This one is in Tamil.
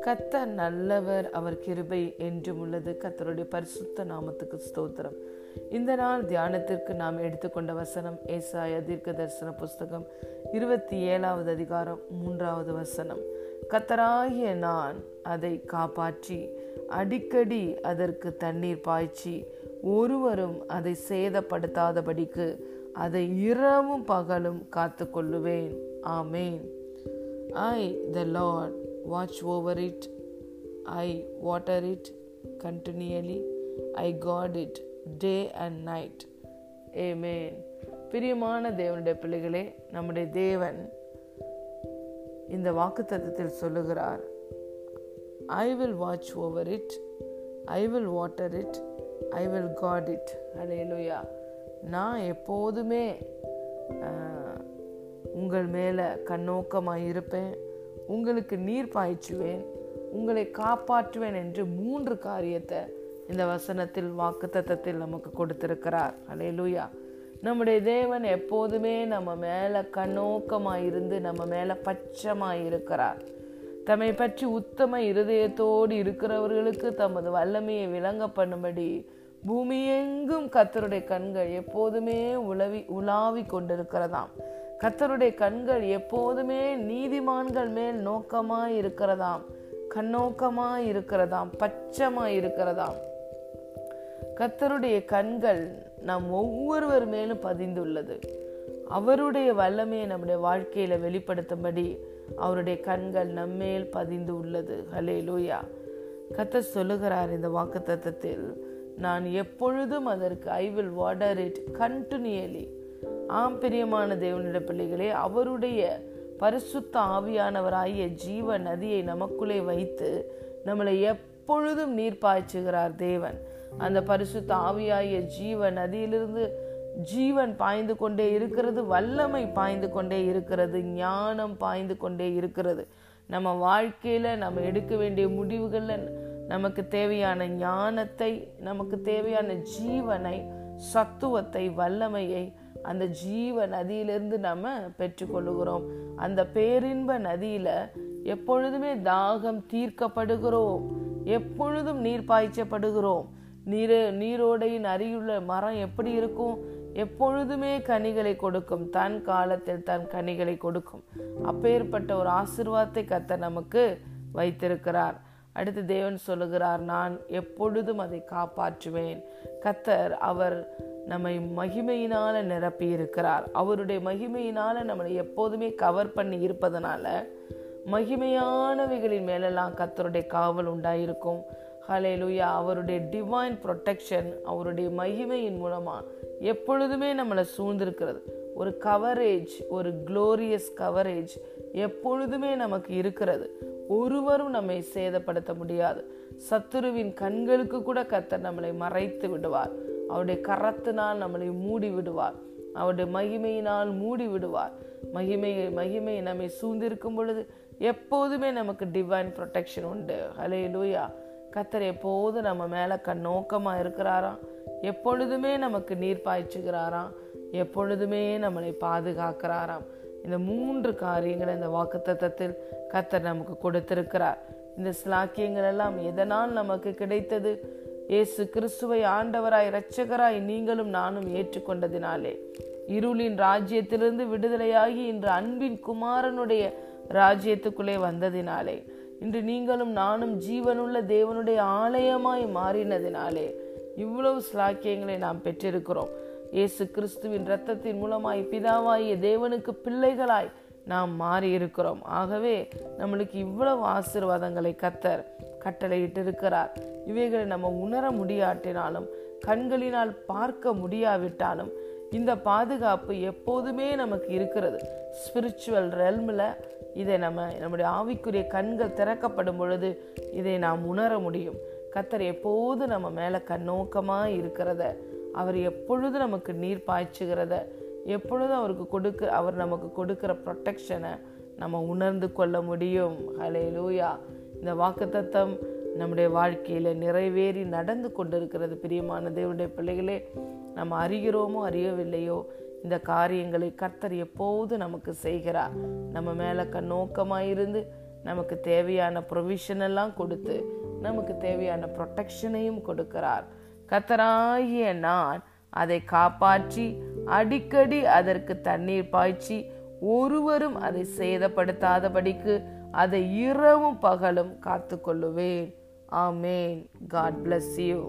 கத்தர் நல்லவர் அவர் கிருபை என்றும் உள்ளது. கத்தருடைய பரிசுத்த நாமத்துக்கு ஸ்தோத்திரம். இந்த நாள் தியானத்திற்கு நாம் எடுத்துக்கொண்ட வசனம் ஏசாய தீர்க்க தரிசன புஸ்தகம் இருபத்தி ஏழாவது அதிகாரம் மூன்றாவது வசனம். கத்தராகிய நான் அதை காப்பாற்றி அடிக்கடி அதற்கு தண்ணீர் பாய்ச்சி ஒருவரும் அதை சேதப்படுத்தாதபடிக்கு அதை இரவும் பகலும் காத்து கொள்ளுவேன் ஆமேன். I the Lord watch over it I water it continually I guard it day and night ஏமேன் பிரியமான தேவனுடைய பிள்ளைகளே நம்முடைய தேவன் இந்த வாக்கு தத்துவத்தில் சொல்லுகிறார். I will watch over it I will water it I will guard it அடையலுயா நான் எப்போதுமே உங்கள் மேலே கண்ணோக்கமாக இருப்பேன். உங்களுக்கு நீர் பாய்ச்சுவேன். உங்களை காப்பாற்றுவேன் என்று மூன்று காரியத்தை இந்த வசனத்தில் வாக்கு தத்தத்தில் நமக்கு கொடுத்திருக்கிறார். அலையலூயா நம்முடைய தேவன் எப்போதுமே நம்ம மேலே கண்ணோக்கமாக இருந்து நம்ம மேலே பச்சமாக இருக்கிறார். தம்மை பற்றி உத்தம இருதயத்தோடு இருக்கிறவர்களுக்கு தமது வல்லமையை விளங்க பண்ணும்படி பூமி எங்கும் கத்தருடைய கண்கள் எப்போதுமே உலவி உலாவி கொண்டிருக்கிறதாம். கத்தருடைய கண்கள் எப்போதுமே நீதிமான்கள் மேல் நோக்கமாய் இருக்கிறதாம். கண்ணோக்கமாய் இருக்கிறதாம் பச்சமாய் இருக்கிறதாம். கத்தருடைய கண்கள் நம் ஒவ்வொருவர் மேலும் பதிந்துள்ளது. அவருடைய வல்லமையை நம்முடைய வாழ்க்கையில வெளிப்படுத்தும்படி அவருடைய கண்கள் நம்மேல் பதிந்து உள்ளது. ஹலே லூயா கத்த சொல்லுகிறார் இந்த வாக்கு தத்தத்தில் நான் எப்பொழுதும் அதற்கு I will water it continually ஆம் பிரியமான தேவனிட பிள்ளைகளே அவருடைய பரிசுத்த ஆவியானவராகிய ஜீவ நதியை நமக்குள்ளே வைத்து நம்மளை எப்பொழுதும் நீர் பாய்ச்சுகிறார் தேவன். அந்த பரிசுத்த ஆவியாகிய ஜீவ நதியிலிருந்து ஜீவன் பாய்ந்து கொண்டே இருக்கிறது வல்லமை பாய்ந்து கொண்டே இருக்கிறது ஞானம் பாய்ந்து கொண்டே இருக்கிறது. நம்ம வாழ்க்கையில நம்ம எடுக்க வேண்டிய முடிவுகளில் நமக்கு தேவையான ஞானத்தை நமக்கு தேவையான ஜீவனை சத்துவத்தை வல்லமையை அந்த ஜீவ நதியிலிருந்து நம்ம பெற்றுக்கொள்ளுகிறோம். அந்த பேரின்ப நதியில எப்பொழுதுமே தாகம் தீர்க்கப்படுகிறோம். எப்பொழுதும் நீர் பாய்ச்சப்படுகிறோம். நீர் நீரோடையின் அருகிலுள்ள மரம் எப்படி இருக்கும்? எப்பொழுதுமே கனிகளை கொடுக்கும். தன் காலத்தில் தன் கனிகளை கொடுக்கும். அப்பேற்பட்ட ஒரு ஆசிர்வாதத்தை கத்த நமக்கு வைத்திருக்கிறார். அடுத்து தேவன் சொல்லுகிறார் நான் எப்பொழுதும் அதை காப்பாற்றுவேன். கத்தர் அவர் நம்மை மகிமையினால நிரப்பி இருக்கிறார் அவருடைய மகிமையினால நம்மளை எப்போதுமே கவர் பண்ணி இருப்பதனால மகிமையானவைகளின் மேலெல்லாம் கத்தருடைய காவல் உண்டாயிருக்கும். ஹலேலுயா அவருடைய டிவைன் ப்ரொட்டெக்ஷன் அவருடைய மகிமையின் மூலமாக எப்பொழுதுமே நம்மளை சூழ்ந்திருக்கிறது. ஒரு கவரேஜ் ஒரு குளோரியஸ் கவரேஜ் எப்பொழுதுமே நமக்கு இருக்கிறது. ஒருவரும் நம்மை சேதப்படுத்த முடியாது. சத்துருவின் கண்களுக்கு கூட கத்தர் நம்மளை மறைத்து விடுவார். அவருடைய கரத்தினால் நம்மளை மூடி விடுவார். அவருடைய மகிமையினால் மூடி விடுவார். மகிமை மகிமை நம்மை சூழ்ந்திருக்கும் பொழுது எப்போதுமே நமக்கு டிவைன் ப்ரொடெக்ஷன் உண்டு. ஹலே லூயா கத்தர் எப்போது நம்ம மேலே கண்ணோக்கமாக இருக்கிறாராம். எப்பொழுதுமே நமக்கு நீர் பாய்ச்சுகிறாராம். எப்பொழுதுமே நம்மளை பாதுகாக்கிறாராம். இந்த மூன்று காரியங்களை இந்த வாக்குத்தத்தத்தில் கத்தர் நமக்கு கொடுத்திருக்கிறார். இந்த ஸ்லாக்கியங்கள் எல்லாம் எதனால் நமக்கு கிடைத்தது? இயேசு கிறிஸ்துவை ஆண்டவராய் இரட்சகராய் நீங்களும் நானும் ஏற்றுக்கொண்டதினாலே. இருளின் ராஜ்யத்திலிருந்து விடுதலையாகி இன்று அன்பின் குமாரனுடைய ராஜ்யத்துக்குள்ளே வந்ததினாலே. இன்று நீங்களும் நானும் ஜீவனுள்ள தேவனுடைய ஆலயமாய் மாறினதினாலே. இவ்வளவு ஸ்லாக்கியங்களை நாம் பெற்றிருக்கிறோம். இயேசு கிறிஸ்துவின் இரத்தத்தின் மூலமாய் பிதாவாகிய தேவனுக்கு பிள்ளைகளாய் நாம் மாறி இருக்கிறோம் ஆகவே நம்மளுக்கு இவ்வளவு ஆசிர்வாதங்களை கத்தர் கட்டளையிட்டு இருக்கிறார் இவைகளை நம்ம உணர முடியாட்டினாலும் கண்களினால் பார்க்க முடியாவிட்டாலும் இந்த பாதுகாப்பு எப்போதுமே நமக்கு இருக்கிறது. ஸ்பிரிச்சுவல் ரெல்மில் இதை நம்ம நம்முடைய ஆவிக்குரிய கண்கள் திறக்கப்படும் பொழுது இதை நாம் உணர முடியும். கத்தர் எப்போது நம்ம மேலே கண்ணோக்கமாக இருக்கிறத அவர் எப்பொழுது நமக்கு நீர் பாய்ச்சுகிறத எப்பொழுதும் அவருக்கு கொடுக்க அவர் நமக்கு கொடுக்குற ப்ரொட்டெக்ஷனை நம்ம உணர்ந்து கொள்ள முடியும். ஹலே லூயா இந்த வாக்குத்தத்தம் நம்முடைய வாழ்க்கையில் நிறைவேறி நடந்து கொண்டிருக்கிறது. பிரியமான தேவனுடைய பிள்ளைகளே நம்ம அறிகிறோமோ அறியவில்லையோ இந்த காரியங்களை கர்த்தர் எப்போது நமக்கு செய்கிறார்? நம்ம மேலே கண்ணோக்கமாக இருந்து நமக்கு தேவையான ப்ரொவிஷன் எல்லாம் கொடுத்து நமக்கு தேவையான ப்ரொட்டெக்ஷனையும் கொடுக்கிறார். கத்தராகிய நான் அதை காப்பாற்றி அடிக்கடி அதற்கு தண்ணீர் பாய்ச்சி ஒருவரும் அதை சேதப்படுத்தாதபடிக்கு அதை இரவும் பகலும் காத்து கொள்ளுவேன் ஆமேன். God bless you